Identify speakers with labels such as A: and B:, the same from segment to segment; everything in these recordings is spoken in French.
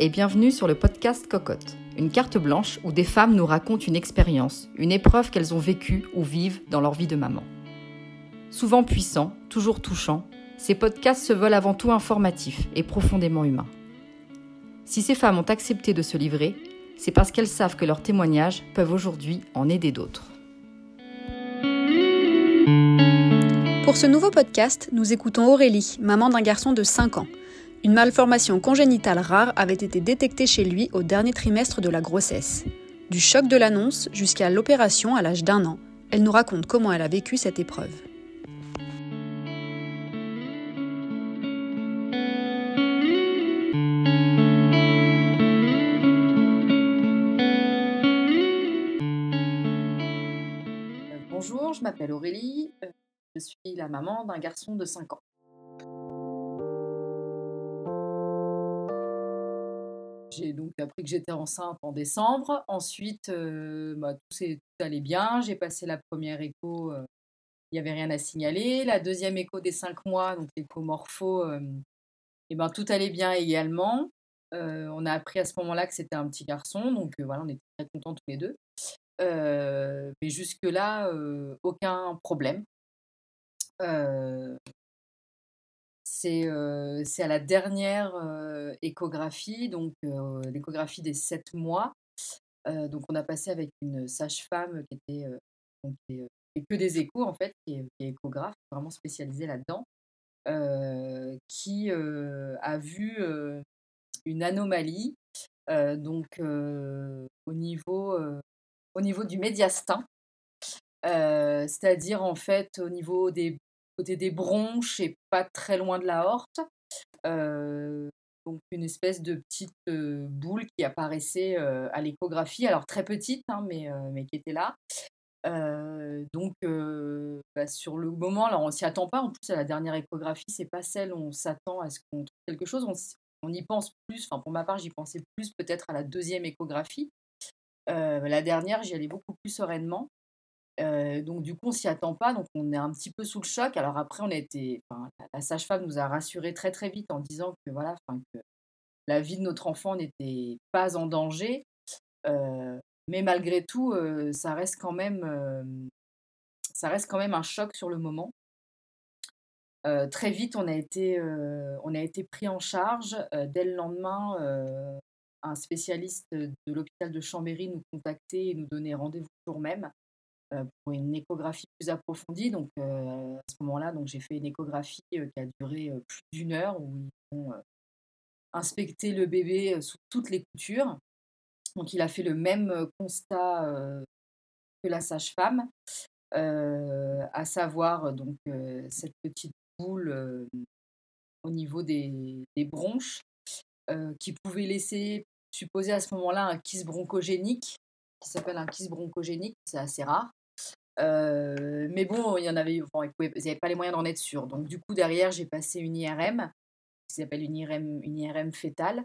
A: et bienvenue sur le podcast Cocotte, une carte blanche où des femmes nous racontent une expérience, une épreuve qu'elles ont vécue ou vivent dans leur vie de maman. Souvent puissants, toujours touchants, ces podcasts se veulent avant tout informatifs et profondément humains. Si ces femmes ont accepté de se livrer, c'est parce qu'elles savent que leurs témoignages peuvent aujourd'hui en aider d'autres.
B: Pour ce nouveau podcast, nous écoutons Aurélie, maman d'un garçon de 5 ans. Une malformation congénitale rare avait été détectée chez lui au dernier trimestre de la grossesse. Du choc de l'annonce jusqu'à l'opération à l'âge d'un an, elle nous raconte comment elle a vécu cette épreuve.
A: Bonjour, je m'appelle Aurélie, euh, je suis la maman d'un garçon de 5 ans. J'ai donc appris que j'étais enceinte en décembre. Ensuite, euh, bah, tout, allait bien. J'ai passé la première écho, euh, il n'y avait rien à signaler. La deuxième écho des cinq mois, donc l'écho morpho, et euh, eh ben, tout allait bien également. on a appris à ce moment-là que c'était un petit garçon, donc voilà, on était très contents tous les deux. mais jusque-là, aucun problème. C'est à la dernière échographie, donc l'échographie des 7 mois. donc on a passé avec une sage-femme qui était que des échos en fait, qui est, échographe, vraiment spécialisée là-dedans, qui a vu une anomalie donc au niveau au niveau du médiastin, c'est-à-dire en fait au niveau des côté des bronches et pas très loin de la horte. donc une espèce de petite boule qui apparaissait à l'échographie, alors très petite, hein, mais, mais qui était là. donc bah, sur le moment, là, on s'y attend pas. En plus, à la dernière échographie, c'est pas celle où on s'attend à ce qu'on trouve quelque chose. On, on, y pense plus. Enfin, pour ma part, j'y pensais plus peut-être à la deuxième échographie. la dernière, j'y allais beaucoup plus sereinement donc du coup, on s'y attend pas, donc on est un petit peu sous le choc. Alors après, on a la sage-femme nous a rassurés très très vite en disant que voilà, que la vie de notre enfant n'était pas en danger, mais malgré tout, ça reste quand même, ça reste quand même un choc sur le moment. très vite, on a été, on a été pris en charge. dès le lendemain, un spécialiste de l'hôpital de Chambéry nous contactait et nous donnait rendez-vous le jour même pour une échographie plus approfondie. Donc à ce moment-là, donc j'ai fait une échographie qui a duré plus d'une heure où ils ont inspecté le bébé sous toutes les coutures. Donc il a fait le même constat que la sage-femme, à savoir donc cette petite boule au niveau des, bronches qui pouvait laisser supposer à ce moment-là un kyste bronchogénique qui s'appelle un kyste bronchogénique, c'est assez rare. Euh, mais bon, il y en avait, ils n'avaient pas les moyens d'en être sûrs. Donc du coup, derrière, j'ai passé une IRM, qui s'appelle une IRM, une fétale.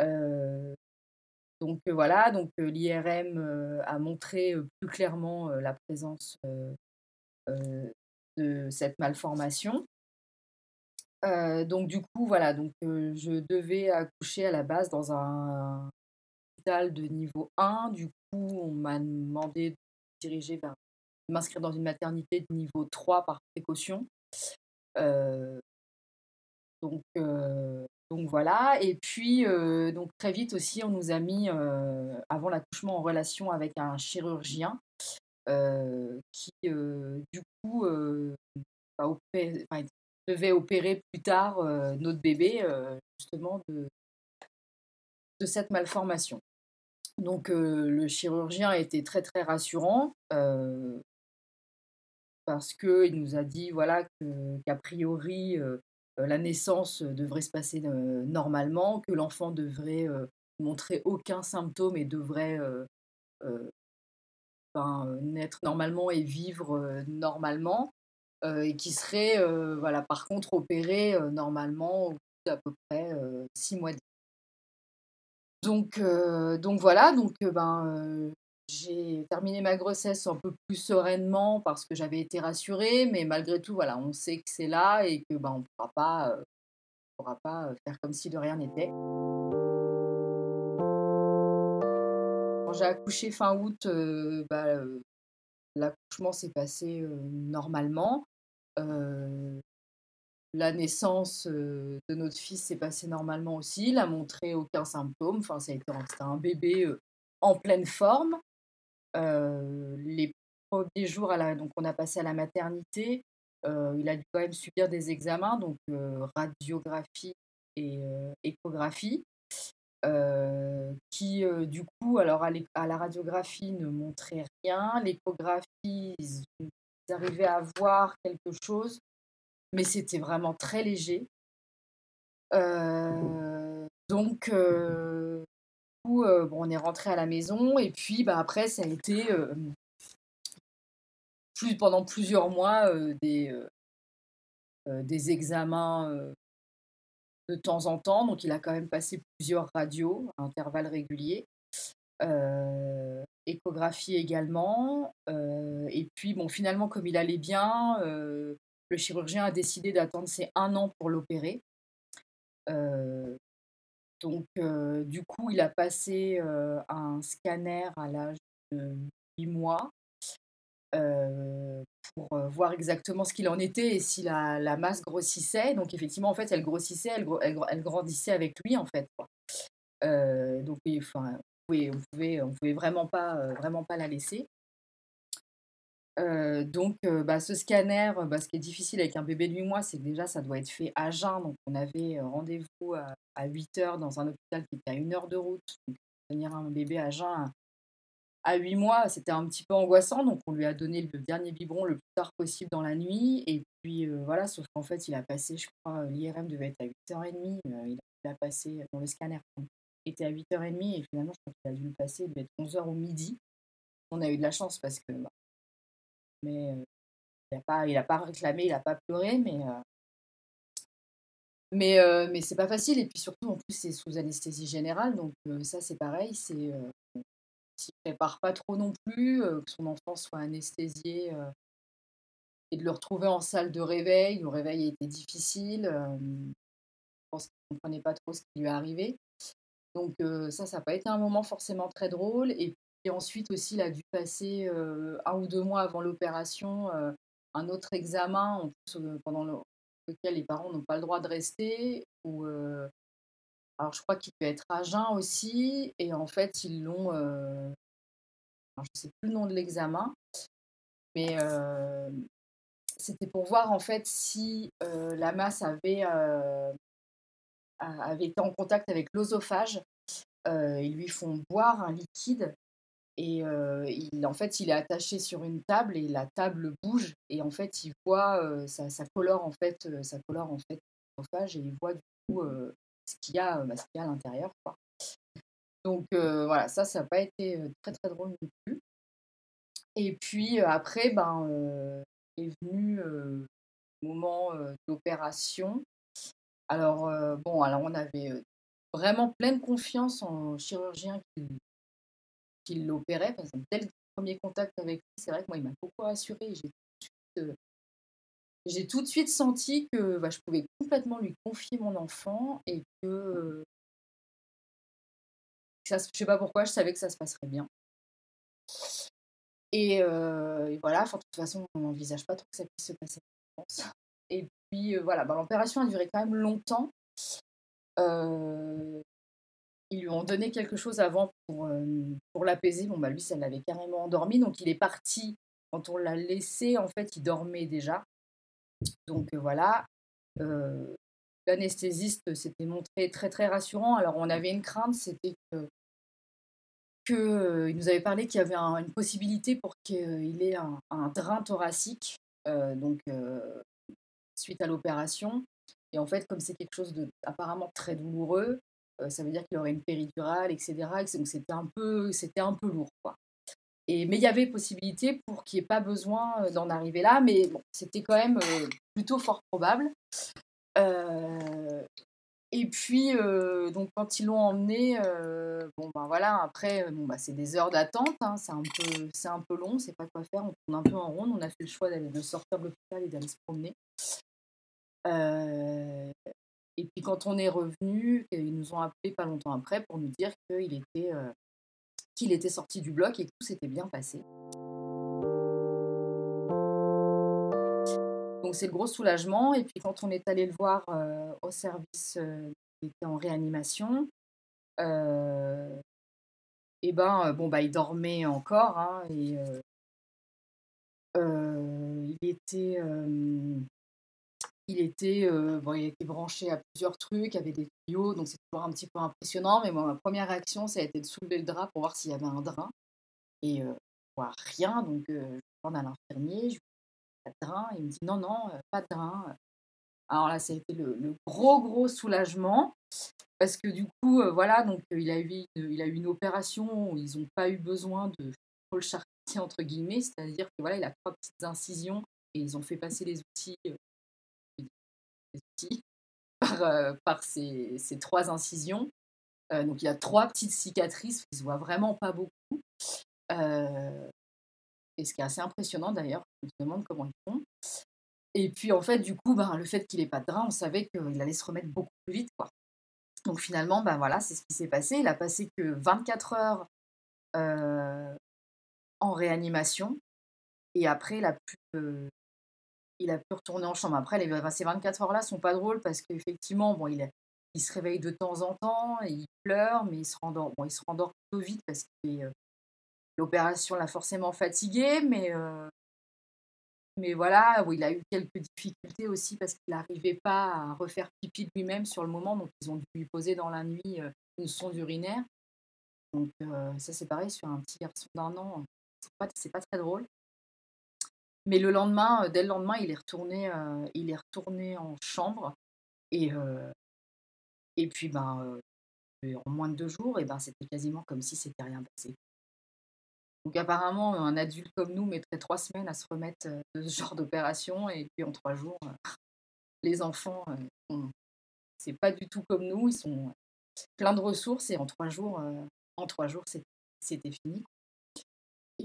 A: Euh, donc euh, voilà, donc l'IRM a montré plus clairement la présence de cette malformation. donc du coup, voilà, donc je devais accoucher à la base dans un hôpital de niveau 1. Du coup, on m'a demandé de diriger vers m'inscrire dans une maternité de niveau 3 par précaution. Euh, donc, euh, donc voilà. Et puis, euh, donc très vite aussi, on nous a mis, avant l'accouchement, en relation avec un chirurgien qui, du coup, devait opérer plus tard notre bébé, justement, de, de cette malformation. Donc le chirurgien été très très rassurant parce qu'il nous a dit voilà qu'a priori la naissance devrait se passer normalement, que l'enfant devrait montrer aucun symptôme et devrait naître normalement et vivre normalement, et qui serait voilà par contre opéré normalement au bout d'à peu près six mois. Donc, donc voilà, donc ben, j'ai terminé ma grossesse un peu plus sereinement parce que j'avais été rassurée, mais malgré tout, voilà, on sait que c'est là et que ben, on ne pourra pas, euh, pourra pas euh, faire comme si de rien n'était. j'ai accouché fin août, bah, l'accouchement s'est passé normalement. la naissance de notre fils s'est passée normalement aussi. Il n'a montré aucun symptôme. Enfin, a été un bébé en pleine forme. Les premiers jours, à la, donc on a passé à la maternité. il a dû quand même subir des examens, donc radiographie et échographie. qui du coup, alors à, la radiographie ne montrait rien, l'échographie, ils, arrivaient à voir quelque chose, mais c'était vraiment très léger. donc, bon, on est rentré à la maison et puis bah, après, ça a été plus, pendant plusieurs mois des, des examens de temps en temps. Donc, il a quand même passé plusieurs radios à intervalles réguliers. échographie également. et puis, bon, finalement, comme il allait bien, le chirurgien a décidé d'attendre ses un an pour l'opérer. Donc, du coup, il a passé un scanner à l'âge de 8 mois pour voir exactement ce qu'il en était et si la, la, masse grossissait. Donc effectivement, en fait, elle grossissait, elle, elle, grandissait avec lui, en fait. donc enfin, oui, on pouvait, on pouvait vraiment pas, vraiment pas la laisser. Donc, bah, ce scanner, bah, ce qui est difficile avec un bébé de 8 mois, c'est que déjà, ça doit être fait à jeun. Donc, on avait rendez-vous à, à, 8 heures dans un hôpital qui était à une heure de route. Donc, tenir un bébé à jeun à 8 mois, c'était un petit peu angoissant, donc on lui a donné le dernier biberon le plus tard possible dans la nuit. Et puis voilà, sauf qu'en fait, il a passé, je crois, l'IRM devait être à 8h30. Euh, il a passé, dans le scanner était à 8h30 et finalement, je crois qu'il a dû le passer, il devait être 11h au midi. On a eu de la chance parce que. Bah, mais il n'a pas, il a pas réclamé, il n'a pas pleuré, mais. mais, mais c'est pas facile. Et puis surtout, en plus, c'est sous anesthésie générale. Donc ça, c'est pareil. C'est s'y prépare pas trop non plus, que son enfant soit anesthésié et de le retrouver en salle de réveil. Le réveil a été difficile. je pense qu'il ne comprenait pas trop ce qui lui est arrivé. Donc ça, ça n'a pas été un moment forcément très drôle. Et puis ensuite aussi, il a dû passer un ou deux mois avant l'opération un autre examen pendant lequel les parents n'ont pas le droit de rester. Ou, alors, je crois qu'il peut être à jeun aussi. Et en fait, ils l'ont. Je ne sais plus le nom de l'examen. Mais c'était pour voir en fait si la masse avait, avait été en contact avec l'osophage. ils lui font boire un liquide. Et il, en fait, il est attaché sur une table et la table bouge. Et en fait, il voit, ça, ça, colore en fait, ça colore en fait et il voit du coup ce qu'il y bah, qu'il y a à l'intérieur. Donc voilà, ça, ça n'a pas été très très drôle non plus. Et puis après, ben, est venu le moment d'opération. Alors bon, alors on avait vraiment pleine confiance en chirurgien qui, qui l'opérait. Dès le premier contact avec lui, c'est vrai que moi, il m'a beaucoup rassuré. J'ai j'ai tout de suite senti que bah, je pouvais complètement lui confier mon enfant et que, ça, je sais pas pourquoi, je savais que ça se passerait bien. Et, voilà, de toute façon, on n'envisage pas trop que ça puisse se passer. Et puis voilà, bah, l'opération a duré quand même longtemps. Ils lui ont donné quelque chose avant pour, pour l'apaiser. Bon, bah lui, ça l'avait carrément endormi. Donc il est parti. Quand on l'a laissé, en fait, il dormait déjà. Donc voilà, l'anesthésiste s'était montré très très rassurant. Alors on avait une crainte, c'était que qu'il nous avait parlé qu'il y avait une possibilité pour qu'il ait un, drain thoracique, donc suite à l'opération. Et en fait, comme c'est quelque chose de apparemment très douloureux, ça veut dire qu'il aurait une péridurale, etc. Donc c'était un peu, lourd, mais il y avait possibilité pour qu'il n'y ait pas besoin d'en arriver là, mais c'était quand même plutôt fort probable. et puis, donc quand ils l'ont emmené, bon ben voilà, après, bah, c'est des heures d'attente, hein, c'est un, peu, long, c'est pas quoi faire, on tourne un peu en rond, on a fait le choix d'aller, de sortir de l'hôpital et d'aller se promener. Et puis quand on est revenu, ils nous ont appelé pas longtemps après pour nous dire qu'il était qu'il était sorti du bloc et que tout s'était bien passé. Donc c'est le gros soulagement. Et puis quand on est allé le voir au service, qui était en réanimation, et ben bon bah il dormait encore hein, et il était il était, bon, était branché à plusieurs trucs, avait des tuyaux, donc c'est toujours un petit peu impressionnant. Mais moi, ma première réaction, ça a été de soulever le drap pour voir s'il y avait un drain. Et euh, voir rien, donc je demande à l'infirmier, je lui dis pas de drain. Il me dit non, non, pas de drain. Alors là, ça a été le, gros, gros soulagement. Parce que du coup, voilà, donc il a, eu, il a eu une opération où ils n'ont pas eu besoin de le chartier, entre guillemets. C'est-à-dire que voilà, il a trois petites incisions et ils ont fait passer les outils par, euh, ces, trois incisions. Euh, donc il y a trois petites cicatrices qui se voient vraiment pas beaucoup. Euh, et ce qui est assez impressionnant d'ailleurs, on se demande comment ils font. Et puis en fait, du coup, ben, le fait qu'il n'ait pas de drain, on savait qu'il allait se remettre beaucoup plus vite. Quoi. Donc finalement, ben, voilà, c'est ce qui s'est passé. Il a passé que 24 heures en réanimation. Et après, il a pu il a pu retourner en chambre. Après, les, ces 24 heures-là sont pas drôles parce qu'effectivement, bon, il, se réveille de temps en temps, il pleure, mais il se rendort. Bon, se rendort plutôt vite parce que euh, l'opération l'a forcément fatigué, mais, euh, voilà, il a eu quelques difficultés aussi parce qu'il n'arrivait pas à refaire pipi de lui-même sur le moment, donc ils ont dû lui poser dans la nuit euh, une sonde urinaire. Donc ça c'est pareil sur un petit garçon d'un an, c'est pas très drôle. Mais le lendemain, euh, dès le lendemain, il est retourné, euh, il est retourné en chambre. Et, euh, et puis, ben, en moins de deux jours, ben, c'était quasiment comme si c'était rien passé. Donc apparemment, un adulte comme nous mettrait trois semaines à se remettre de ce genre d'opération. Et puis en trois jours, les enfants, c'est pas du tout comme nous. Ils sont pleins de ressources et en trois jours, en trois jours, c'était fini.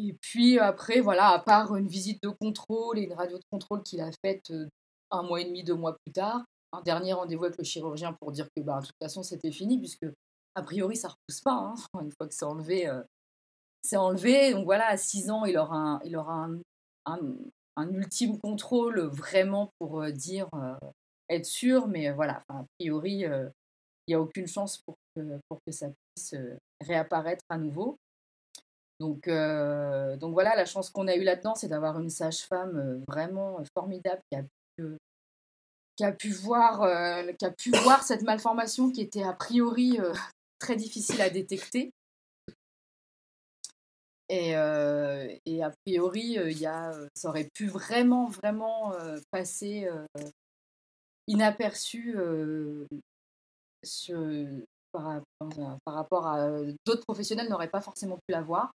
A: Et puis après, voilà, à part une visite de contrôle et une radio de contrôle qu'il a faite un mois et demi, deux mois plus tard, un dernier rendez-vous avec le chirurgien pour dire que bah, de toute façon c'était fini, puisque a priori ça ne repousse pas, hein, une fois que c'est enlevé. c'est enlevé, donc voilà, à 6 ans, il aura un, il aura un, un, ultime contrôle vraiment pour dire, être sûr, mais voilà, a priori, il n'y a aucune chance pour que, pour que ça puisse réapparaître à nouveau. Donc, euh, donc voilà, la chance qu'on a eue là-dedans, c'est d'avoir une sage-femme euh, vraiment formidable qui a pu, voir, euh, qui a pu voir cette malformation qui était a priori très difficile à détecter. Et, a priori, ça aurait pu vraiment, vraiment passer inaperçu sur, par, rapport à d'autres professionnels n'auraient pas forcément pu la voir.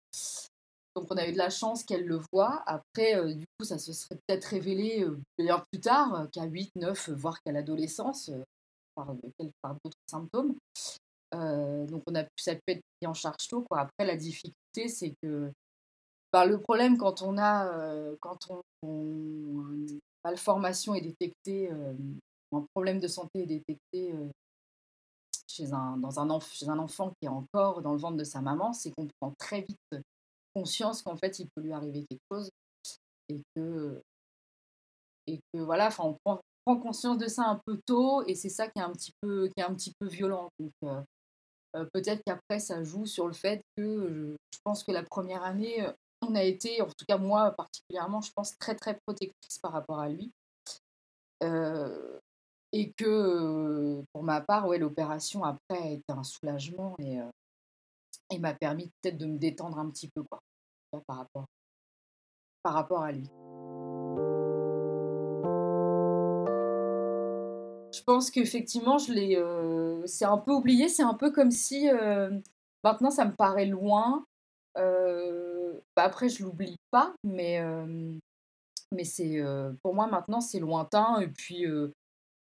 A: Donc on a eu de la chance qu'elle le voit. Après, euh, du coup, ça se serait peut-être révélé euh, bien plus tard, euh, qu'à 8, 9, voire qu'à l'adolescence, par, par d'autres symptômes. donc on a, ça peut être pris en charge tôt. Quoi. Après, la difficulté, c'est que bah, le problème quand on a, quand on, malformation est détectée, un problème de santé est détecté chez un, dans un, chez un enfant qui est encore dans le ventre de sa maman, c'est qu'on prend très vite conscience qu'en fait, il peut lui arriver quelque chose et que, et que voilà, enfin, on prend, prend, conscience de ça un peu tôt et c'est ça qui est un petit peu, qui est un petit peu violent. Donc, euh, euh, peut-être qu'après, ça joue sur le fait que je, pense que la première année, euh, on a été, en tout cas moi particulièrement, je pense, très très protectrice par rapport à lui. Et que pour ma part, ouais, l'opération après a été un soulagement et, m'a permis peut-être de me détendre un petit peu quoi, par, rapport, par rapport à lui. Je pense qu'effectivement, je l'ai, c'est un peu oublié, c'est un peu comme si maintenant ça me paraît loin. Bah après, je l'oublie pas, mais, mais c'est pour moi maintenant c'est lointain. Et puis,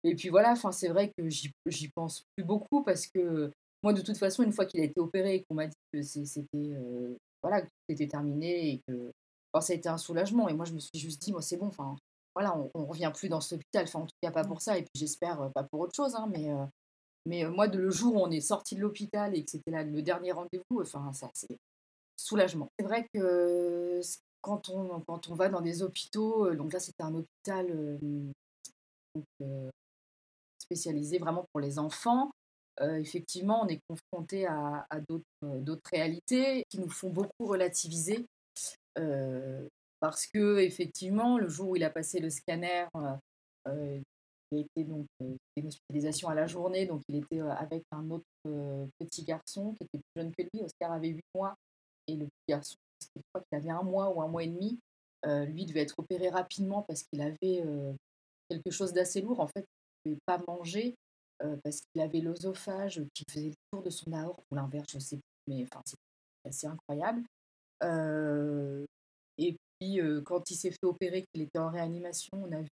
A: et puis voilà, enfin, c'est vrai que j'y pense plus beaucoup parce que moi, de toute façon, une fois qu'il a été opéré et qu'on m'a dit que c'était euh, voilà, c'était terminé et que ça a été un soulagement. Et moi, je me suis juste dit, moi, c'est bon, enfin, voilà, on, ne revient plus dans cet hôpital, enfin, en tout cas, pas pour ça. Et puis, j'espère euh, pas pour autre chose, hein, mais, euh, mais moi, de le jour où on est sorti de l'hôpital et que c'était là le dernier rendez-vous, enfin, ça, soulagement. C'est vrai que quand on, quand on va dans des hôpitaux, donc là c'était un hôpital spécialisé vraiment pour les enfants, effectivement on est confronté à, à d'autres réalités qui nous font beaucoup relativiser. parce que effectivement, le jour où il a passé le scanner, il a été donc une hospitalisation à la journée, donc il était avec un autre petit garçon qui était plus jeune que lui. Oscar avait 8 mois et le petit garçon, je crois qu'il avait un mois ou un mois et demi. lui devait être opéré rapidement parce qu'il avait quelque chose d'assez lourd. En fait, pas manger parce qu'il avait l'osophage qui faisait le tour de son aorte ou l'inverse, je sais plus, mais enfin, c'est assez incroyable. et puis, quand il s'est fait opérer, qu'il était en réanimation, on a vu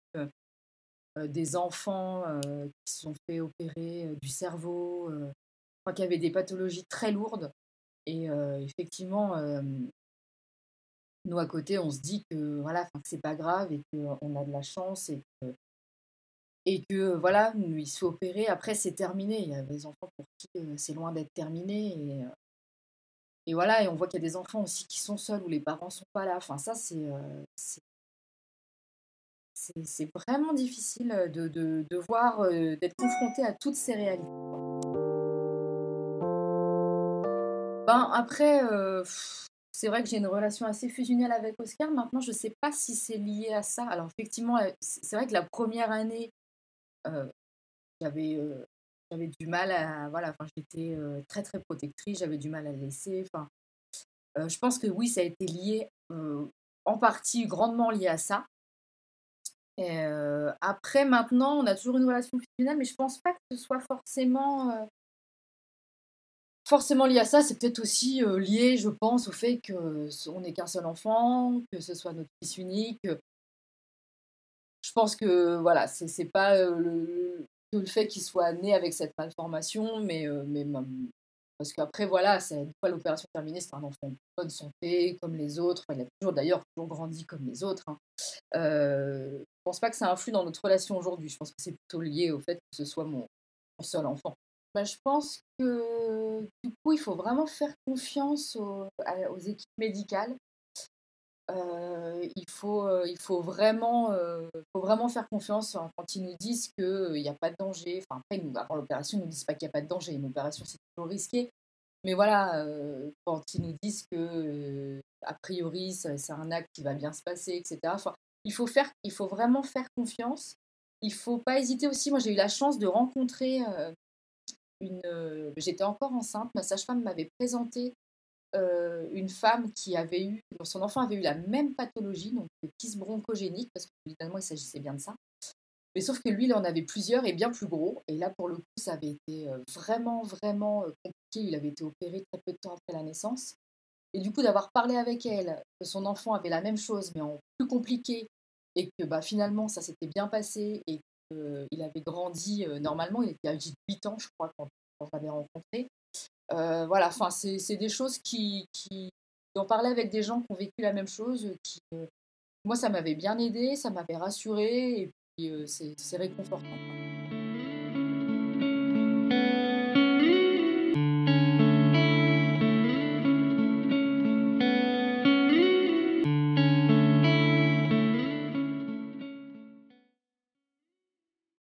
A: des enfants qui se sont fait opérer du cerveau, qu'il y avait des pathologies très lourdes. Et effectivement, nous à côté, on se dit que voilà, c'est pas grave et qu'on a de la chance et que, et que voilà, il se fait opérer. Après, c'est terminé. Il y a des enfants pour qui c'est loin d'être terminé. Et, et voilà, et on voit qu'il y a des enfants aussi qui sont seuls où les parents sont pas là. Enfin, ça, c'est c'est vraiment difficile de, de, de voir, d'être confronté à toutes ces réalités. Ben, après, c'est vrai que j'ai une relation assez fusionnelle avec Oscar. Maintenant, je ne sais pas si c'est lié à ça. Alors, effectivement, c'est vrai que la première année, j'avais j'avais du mal à. Voilà, enfin, j'étais très, très protectrice, j'avais du mal à laisser. Enfin, je pense que oui, ça a été lié, en partie, grandement lié à ça. Après, maintenant, on a toujours une relation fusionnelle, mais je pense pas que ce soit forcément, forcément lié à ça. C'est peut-être aussi lié, je pense, au fait qu'on n'est qu'un seul enfant, que ce soit notre fils unique. Pense que voilà, c'est pas le, le fait qu'il soit né avec cette malformation, mais, mais parce qu'après, voilà, une fois l'opération terminée, c'est un enfant de bonne santé, comme les autres. il a toujours, d'ailleurs, toujours grandi comme les autres. Hein. Euh, je pense pas que ça influe dans notre relation aujourd'hui. Je pense que c'est plutôt lié au fait que ce soit mon, seul enfant. Bah, je pense que du coup, il faut vraiment faire confiance aux équipes médicales. Euh, il, faut, euh, il faut, vraiment, faut vraiment faire confiance quand ils nous disent qu'il n'y a pas de danger. Enfin, après, avant l'opération, ils ne nous disent pas qu'il n'y a pas de danger. Une opération, c'est toujours risqué. Mais voilà, quand ils nous disent que, a priori, c'est un acte qui va bien se passer, etc. Enfin, il, faut faire, il faut vraiment faire confiance. Il ne faut pas hésiter aussi. Moi, j'ai eu la chance de rencontrer une. J'étais encore enceinte. Ma sage-femme m'avait présenté une femme qui avait eu, son enfant avait eu la même pathologie, donc le kyste bronchogénique, parce que finalement il s'agissait bien de ça. Mais sauf que lui, il en avait plusieurs et bien plus gros. Et là, pour le coup, ça avait été vraiment, vraiment compliqué. Il avait été opéré très peu de temps après la naissance. Et du coup, d'avoir parlé avec elle, que son enfant avait la même chose, mais en plus compliqué, et que bah, finalement, ça s'était bien passé, et qu'il avait grandi normalement. Il était âgé de 8 ans, je crois, quand, je l'avais rencontré. Euh, voilà, enfin, c'est des choses qui, qui. D'en parler avec des gens qui ont vécu la même chose, qui. Euh, moi, ça m'avait bien aidé, ça m'avait rassuré, et puis euh, c'est réconfortant.